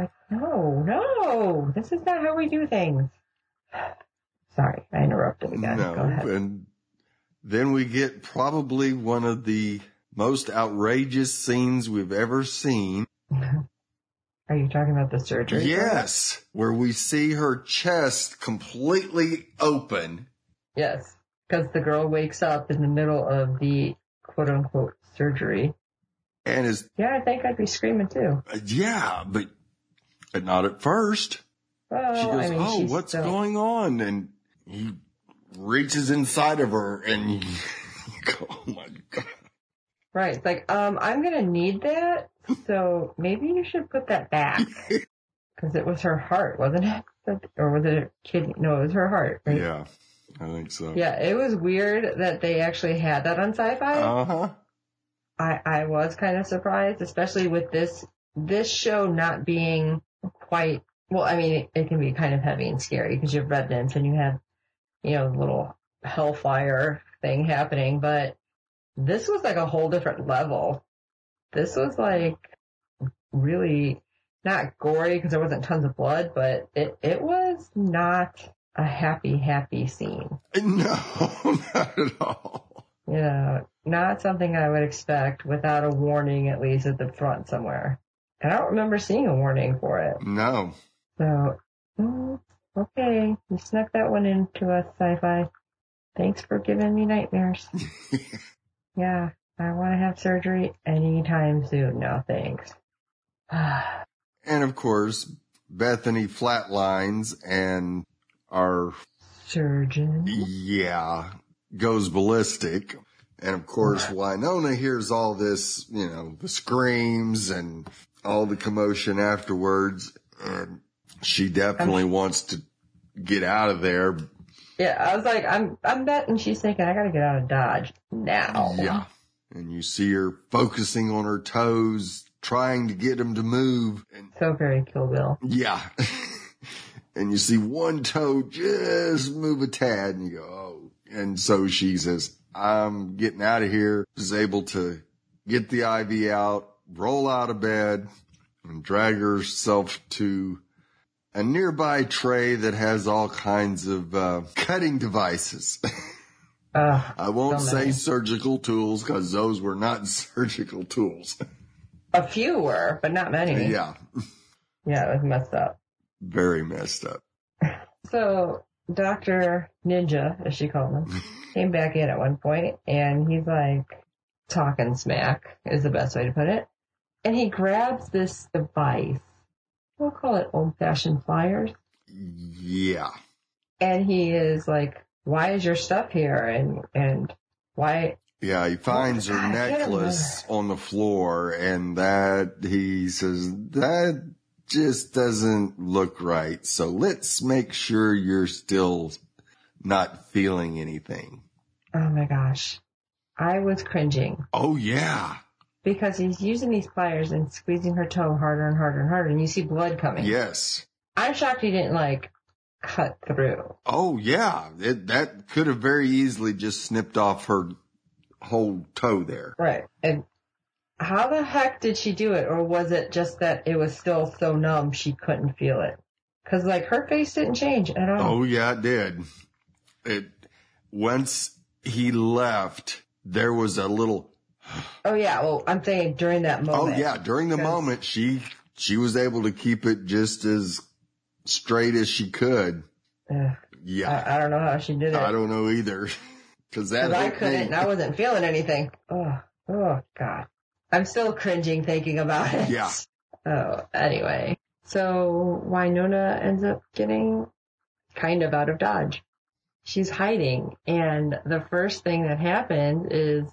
Like, no, no, this is not how we do things. Sorry, I interrupted again. no. Go ahead. And then we get probably one of the most outrageous scenes we've ever seen. Are you talking about the surgery? Yes. Where we see her chest completely open. Yes. Because the girl wakes up in the middle of the quote unquote surgery. And is, Yeah, I think I'd be screaming too. Uh, yeah, but, but not at first. Well, She goes, I mean, Oh, what's still- going on? And he reaches inside of her and go, Oh my God. Right. It's like, um, I'm gonna need that, so maybe you should put that back. Because it was her heart, wasn't it? Or was it a kidney? No, it was her heart. Right? Yeah, I think so. Yeah, it was weird that they actually had that on sci-fi. Uh huh. I, I was kind of surprised, especially with this, this show not being quite, well, I mean, it, it can be kind of heavy and scary because you have revenants and you have, you know, little hellfire thing happening, but this was like a whole different level. This was like really not gory because there wasn't tons of blood, but it, it was not a happy, happy scene. No, not at all. You know, not something I would expect without a warning at least at the front somewhere. And I don't remember seeing a warning for it. No. So, mm, okay, you snuck that one into us, sci-fi. Thanks for giving me nightmares. yeah, I want to have surgery anytime soon. No, thanks. And of course, Bethany flatlines and our, Surgeon. yeah, goes ballistic. And of course, Wynonna hears all this, you know, the screams and all the commotion afterwards. And she definitely wants to get out of there. Yeah, I was like, I'm, I'm betting she's thinking I gotta get out of Dodge now. Yeah. And you see her focusing on her toes, trying to get them to move. And So very Kill Bill. Yeah. and you see one toe just move a tad and you go, oh. And so she says, I'm getting out of here. Is able to get the IV out, roll out of bed and drag herself to a nearby tray that has all kinds of uh, cutting devices. Uh, I won't So say surgical tools because those were not surgical tools. a few were, but not many. yeah. Yeah, it was messed up. Very messed up. So Dr. Ninja, as she called him, came back in at one point and he's like talking smack is the best way to put it. And he grabs this device. We'll call it old fashioned pliers. Yeah. And he is like, why is your stuff here? And, and why, Yeah, he finds her God, necklace on the floor and that he says, that just doesn't look right. So let's make sure you're still not feeling anything. oh my gosh. I was cringing Oh yeah. Because he's using these pliers and squeezing her toe harder and harder and harder and you see blood coming. Yes. I'm shocked he didn't like cut through. Oh yeah. It, that could have very easily just snipped off her whole toe there. Right. And how the heck did she do it? Or was it just that it was still so numb she couldn't feel it? Cause like her face didn't change at all. Oh yeah, it did. It, once he left, there was a little Oh, yeah. Well, I'm saying during that oh, moment. Oh yeah, during the moment she she was able to keep it just as straight as she could. Ugh, Yeah, I, I don't know how she did it. I, don't know either. Cause that 'Cause I couldn't thing- and I wasn't feeling anything. Oh, oh God. I'm still cringing thinking about it. Yeah. Oh, anyway. So Wynonna ends up getting kind of out of Dodge. She's hiding and the first thing that happens is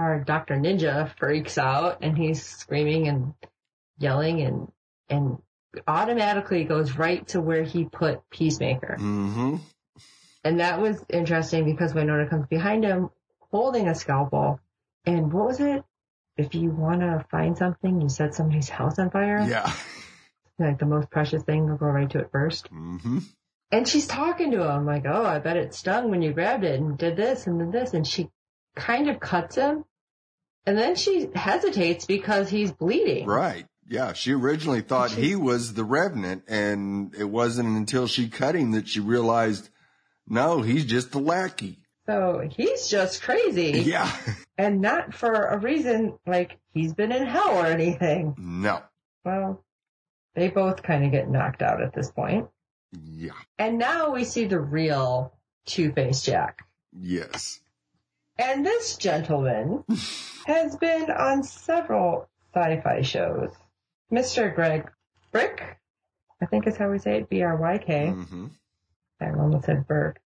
our Dr. Ninja freaks out and he's screaming and yelling and, and automatically goes right to where he put Peacemaker. Mm-hmm. And that was interesting because Wynonna comes behind him holding a scalpel. And what was it? If you want to find something, you set somebody's house on fire. Yeah. Like the most precious thing, you'll go right to it first. Mm-hmm. And she's talking to him like, oh, I bet it stung when you grabbed it and did this and did this. And she kind of cuts him. And then she hesitates because he's bleeding. Right. Yeah. She originally thought he was the revenant and it wasn't until she cut him that she realized, no, he's just a lackey. So he's just crazy. Yeah. And not for a reason like he's been in hell or anything. No. Well, they both kind of get knocked out at this point. Yeah. And now we see the real Two-Face Jack. Yes. And this gentleman has been on several sci-fi shows. Mr. Greg Bryk, I think is how we say it, B-R-Y-K. Mm-hmm. I almost said Burke.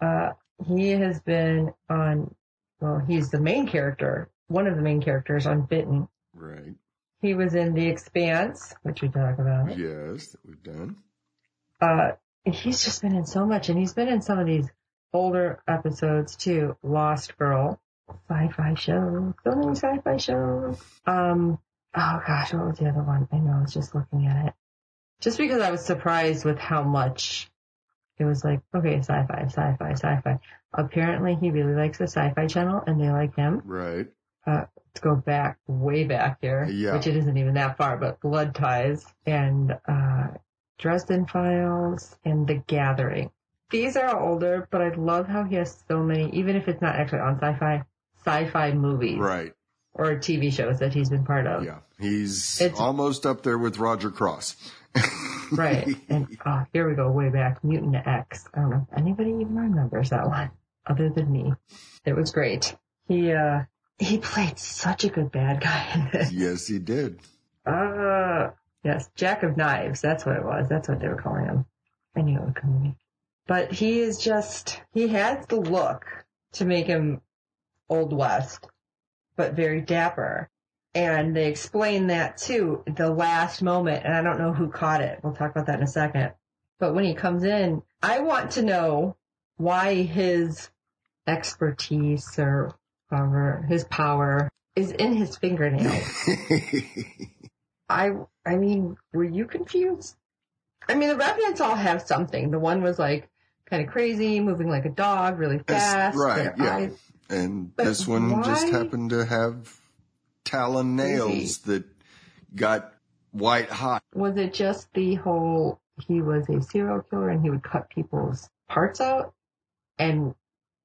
Uh, he has been on, well, he's the main character, one of the main characters on Bitten. Right. He was in The Expanse, which we talk about. Yes, that we've done. Uh, he's just been in so much, and he's been in some of these older episodes too. Lost Girl, sci-fi shows, so many sci-fi shows. Um, oh gosh, what was the other one? I know, I was just looking at it. Just because I was surprised with how much it was like, okay, sci-fi, sci-fi, sci-fi. Apparently he really likes the sci-fi channel and they like him. Right. Uh, let's go back, way back here, Yeah. which it isn't even that far, but Blood Ties and, uh, Dresden Files and The Gathering. These are older, but I love how he has so many, even if it's not actually on sci-fi, sci-fi movies Right. or TV shows that he's been part of. Yeah. He's It's- almost up there with Roger Cross. Right. And oh, here we go, way back. Mutant X. I don't know if anybody even remembers that one, other than me. It was great. He uh he played such a good bad guy in this. yes, he did. Uh yes, Jack of Knives, that's what it was. That's what they were calling him. I knew it would come to me. But he is just he has the look to make him Old West, but very dapper. And they explain that too, the last moment, and I don't know who caught it. We'll talk about that in a second. But when he comes in, I want to know why his expertise or however, his power is in his fingernails. I, I mean, were you confused? I mean, the Revenants all have something. The one was like kind of crazy, moving like a dog, really fast. right, yeah. eyes- and But this one just happened to have talon nails that got white hot. Was it just the whole he was a serial killer and he would cut people's parts out and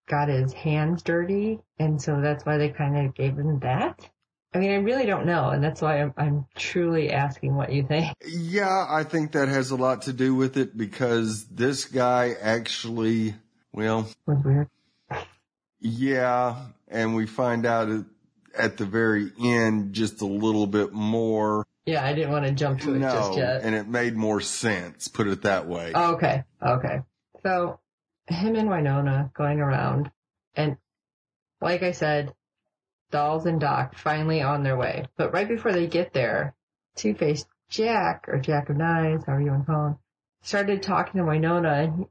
got his hands dirty and so that's why they kind of gave him that? I mean, I really don't know and that's why I'm, I'm truly asking what you think. Yeah, I think that has a lot to do with it because this guy actually, well, was weird. yeah, and we find out at- the very end just a little bit more. Yeah, I didn't want to jump to it no, just yet. and it made more sense, put it that way. Oh, okay, okay. So him and Wynonna going around and like I said, Dolls and Doc finally on their way. But right before they get there, Two-Face Jack, or Jack of Knives, however you want to call him, started talking to Wynonna and,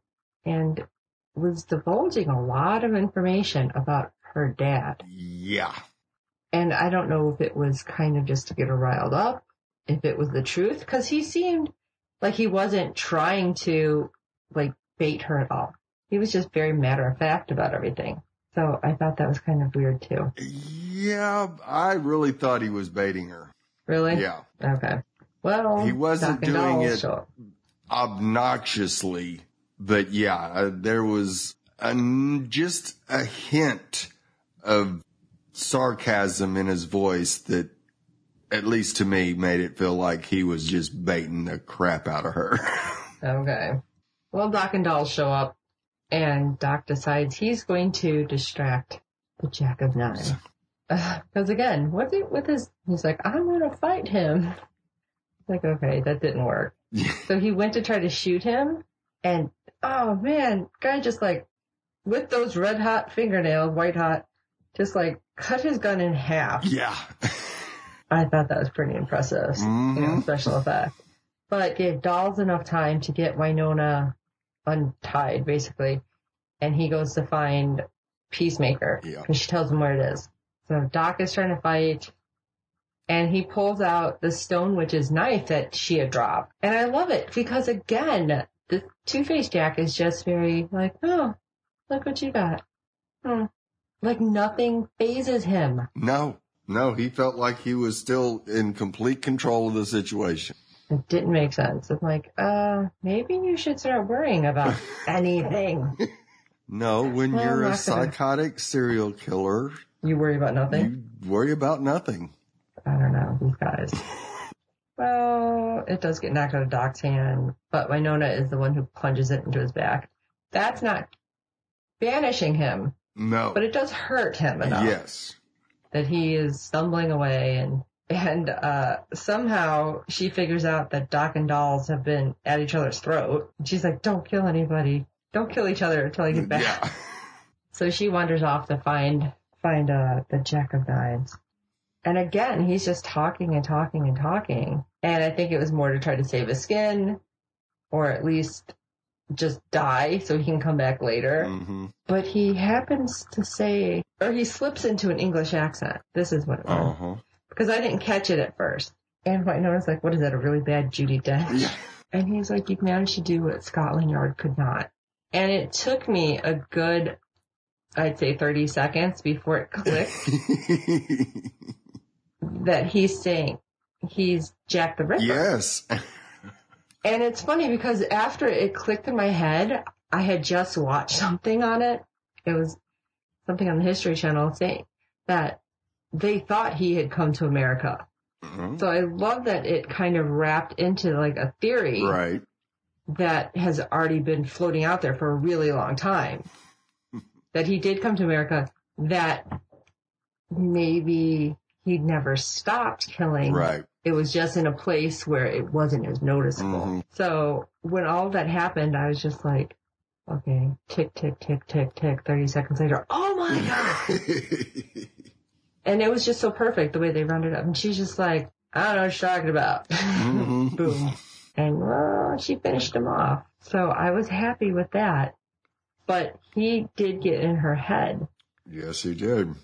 and was divulging a lot of information about her dad. yeah. And I don't know if it was kind of just to get her riled up, if it was the truth, because he seemed like he wasn't trying to like bait her at all. He was just very matter of fact about everything. So I thought that was kind of weird too. Yeah, I really thought he was baiting her. Really? Yeah. Okay. Well, He wasn't doing it- show up. obnoxiously, but yeah, uh, there was an, just a hint of sarcasm in his voice that, at least to me, made it feel like he was just baiting the crap out of her. Okay. Well, Doc and Doll show up, and Doc decides he's going to distract the Jack of Nine. Because again, what's it with his? He's like, I'm going to fight him. Like, okay, that didn't work. So he went to try to shoot him, and oh man, guy just like with those red hot fingernails, white hot, just like cut his gun in half. yeah. I thought that was pretty impressive, you know, Mhm. special effect. But gave Dolls enough time to get Wynonna untied, basically, and he goes to find Peacemaker Yeah. because she tells him where it is. So Doc is trying to fight, and he pulls out the Stone Witch's knife that she had dropped, and I love it because again, the Two Face Jack is just very like, oh, look what you got. Hmm. Like nothing phases him. No, no, he felt like he was still in complete control of the situation. It didn't make sense. I'm like, uh, maybe you should start worrying about anything. No, when Well, you're a not gonna- psychotic serial killer, You worry about nothing? you worry about nothing. I don't know, these guys. Well, it does get knocked out of Doc's hand, but Wynonna is the one who plunges it into his back. That's not banishing him, No. but it does hurt him enough yes. that he is stumbling away and and uh somehow she figures out that Doc and Dolls have been at each other's throat. And she's like, Don't kill anybody. Don't kill each other until I get back. Yeah. So she wanders off to find find uh the Jack of Knives. And again, he's just talking and talking and talking. And I think it was more to try to save his skin, or at least just die so he can come back later. hmm But he happens to say, or he slips into an English accent. This is what it was. Uh-huh. Because I didn't catch it at first. And Wynonna's like, what is that, a really bad Judi Dench? Yeah. And he's like, you've managed to do what Scotland Yard could not. And it took me a good, I'd say 30 seconds before it clicked that he's saying he's Jack the Ripper. yes. And it's funny because after it clicked in my head, I had just watched something on it. It was something on the History Channel saying that they thought he had come to America. Mhm. So I love that it kind of wrapped into like a theory Right. that has already been floating out there for a really long time. that he did come to America, that maybe he'd never stopped killing. Right. It was just in a place where it wasn't as noticeable. Mhm. So when all that happened, I was just like, okay, tick, tick, tick, tick, tick, 30 seconds later, oh my God. and it was just so perfect the way they rounded up. And she's just like, I don't know what you're talking about. Mhm. Boom. And well, she finished him off. So I was happy with that. But he did get in her head yes, he did.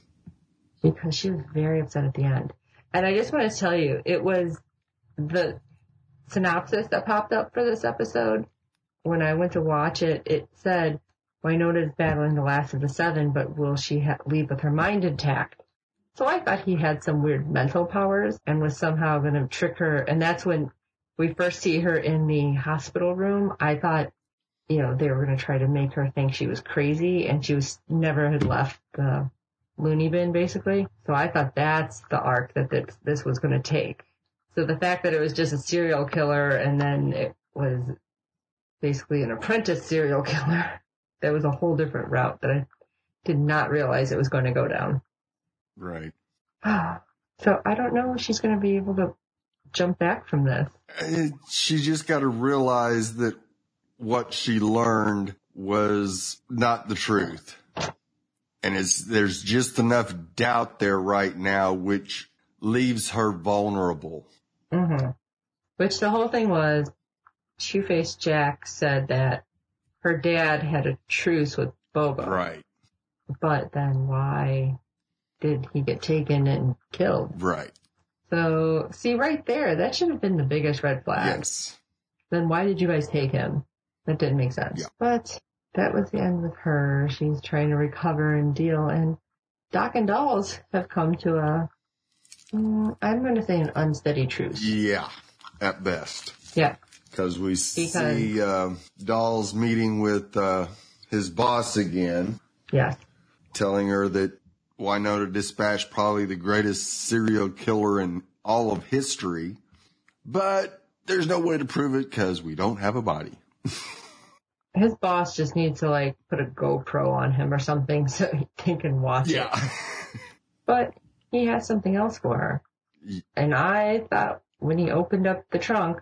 because she was very upset at the end. And I just want to tell you, it was the synopsis that popped up for this episode. When I went to watch it, it said, Wynonna is battling the last of the seven, but will she ha- leave with her mind intact? So I thought he had some weird mental powers and was somehow going to trick her. And that's when we first see her in the hospital room. I thought, you know, they were going to try to make her think she was crazy and she was never had left the loony bin basically. So I thought that's the arc that this, this was going to take. So the fact that it was just a serial killer and then it was basically an apprentice serial killer, that was a whole different route that I did not realize it was going to go down. Right. So I don't know if she's going to be able to jump back from this. Uh, She just got to realize that what she learned was not the truth. And it's, there's just enough doubt there right now, which leaves her vulnerable. hmm Which the whole thing was, Two-Face Jack said that her dad had a truce with Bobo. Right. But then why did he get taken and killed? Right. So, see right there, that should have been the biggest red flag. Yes. Then why did you guys take him? That didn't make sense. Yeah. But that was the end with her. She's trying to recover and deal. And Doc and Dolls have come to a, mm, I'm going to say an unsteady truce. Yeah. At best. Yeah. Cause we Because- see, uh, Doll's meeting with, uh, his boss again, Yes. telling her that Wynonna Dispatch probably the greatest serial killer in all of history, but there's no way to prove it because we don't have a body. His boss just needs to like put a GoPro on him or something so he can watch it. Yeah. But he has something else for her. And I thought when he opened up the trunk,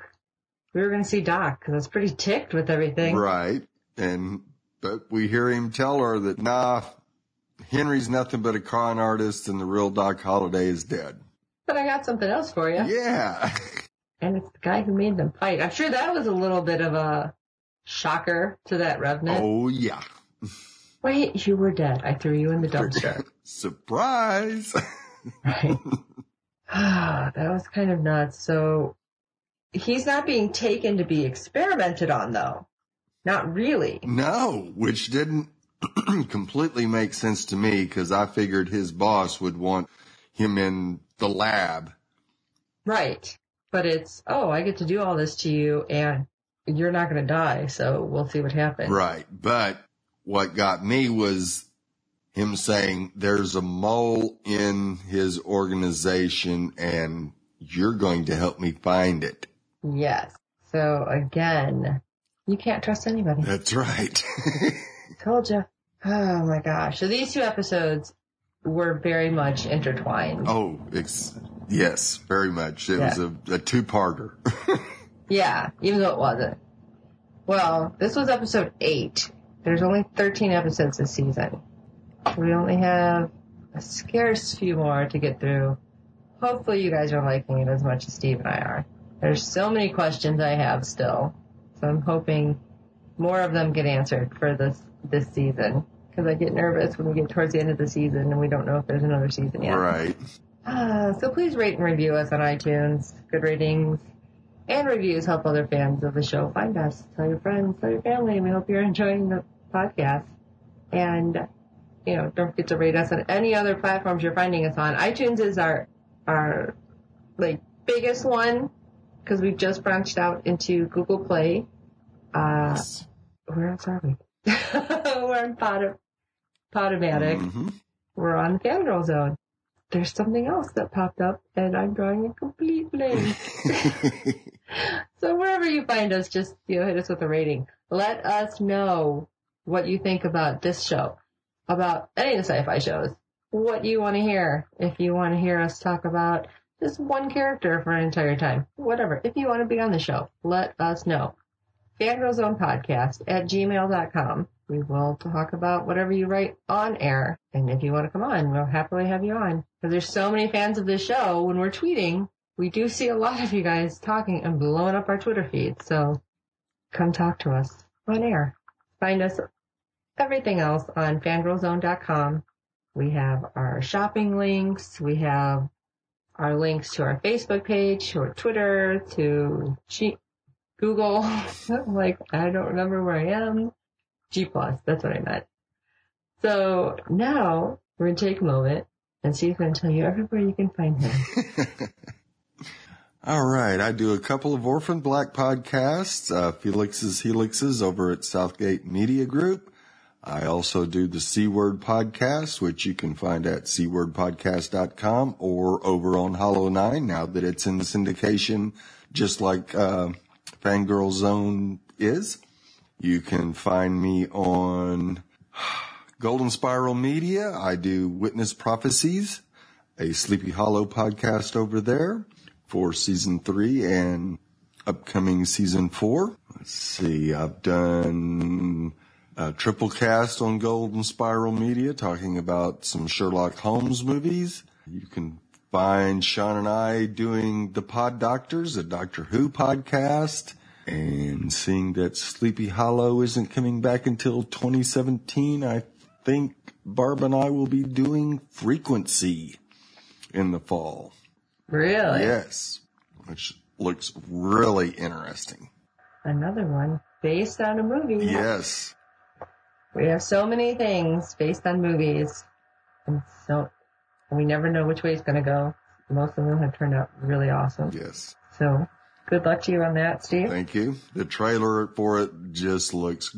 we were going to see Doc because I was pretty ticked with everything. right. And, but we hear him tell her that, nah, Henry's nothing but a con artist and the real Doc Holliday is dead. But I got something else for you. Yeah. And it's the guy who made them fight. I'm sure that was a little bit of a shocker to that revenant. Oh, yeah. Wait, you were dead. I threw you in the dumpster. Surprise. right. Ah, that was kind of nuts. So he's not being taken to be experimented on though. Not really. No, which didn't completely makes sense to me because I figured his boss would want him in the lab. Right. But it's, oh, I get to do all this to you and you're not going to die. So we'll see what happens. Right. But what got me was him saying there's a mole in his organization and you're going to help me find it. Yes. So again, you can't trust anybody. That's right. Told you. Oh my gosh. So these two episodes were very much intertwined. oh, it's, yes, very much. It was a, a two parter. Yeah, even though it wasn't. Well, this was episode eight. There's only 13 episodes this season. We only have a scarce few more to get through. Hopefully you guys are liking it as much as Steve and I are. There's so many questions I have still. So I'm hoping more of them get answered for this, this season. Cause I get nervous when we get towards the end of the season and we don't know if there's another season yet. right. Uh, so please rate and review us on iTunes. Good ratings and reviews help other fans of the show find us. Tell your friends, tell your family. We hope you're enjoying the podcast. And, you know, don't forget to rate us on any other platforms you're finding us on. iTunes is our, our, like, biggest one because we've just branched out into Google Play. Uh, Yes. where else are we? We're on Pod, Podomatic. Mhm. We're on the Fangirl Zone. There's something else that popped up, and I'm drawing a complete blank. so wherever you find us, just you know, hit us with a rating. Let us know what you think about this show, about any of the sci-fi shows. What you want to hear. If you want to hear us talk about just one character for an entire time, whatever. If you want to be on the show, let us know. Fangirl Zone Podcast at gmail.com. We will talk about whatever you write on air. And if you want to come on, we'll happily have you on. Because there's so many fans of this show when we're tweeting. We do see a lot of you guys talking and blowing up our Twitter feed. So come talk to us on air. Find us everything else on fangirlzone.com. We have our shopping links. We have our links to our Facebook page, to our Twitter, to G- Google. like, I don't remember where I am. G plus, that's what I meant. So now we're going to take a moment and Steve's going to tell you everywhere you can find him. All right. I do a couple of Orphan Black podcasts, uh, Felix's Helixes over at Southgate Media Group. I also do the C Word podcast, which you can find at cwordpodcast.com or over on Hollow Nine now that it's in syndication, just like, uh, Fangirl Zone is. You can find me on Golden Spiral Media. I do Witness Prophecies, a Sleepy Hollow podcast over there for season three and upcoming season four. Let's see, I've done a triple cast on Golden Spiral Media talking about some Sherlock Holmes movies. You can find Sean and I doing the Pod Doctors, a Doctor Who podcast. And seeing that Sleepy Hollow isn't coming back until 2017, I think Barb and I will be doing Frequency in the fall. really? Yes, which looks really interesting. Another one based on a movie. Yes. We have so many things based on movies. And so we never know which way it's going to go. Most of them have turned out really awesome. Yes. So good luck to you on that, Steve. Thank you. The trailer for it just looks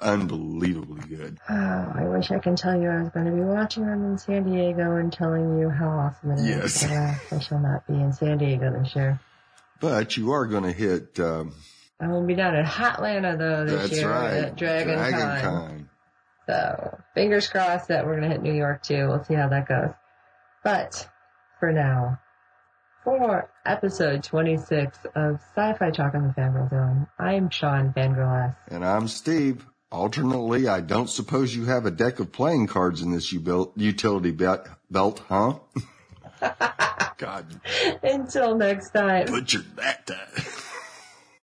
unbelievably good. Oh, I wish I can tell you I was going to be watching them in San Diego and telling you how awesome it is. Yes. But, uh, I shall not be in San Diego this year. But you are going to hit, um, going to be down in Hotlanta though this that's year right. at Dragon, Con. Con. So fingers crossed that we're going to hit New York too. We'll see how that goes. But for now, for episode 26 of Sci-Fi Talk on the Fangirl Zone, I'm Sean Fangirl S. And I'm Steve. Alternately, I don't suppose you have a deck of playing cards in this you built utility belt, belt huh? God, Until next time. butchered that time.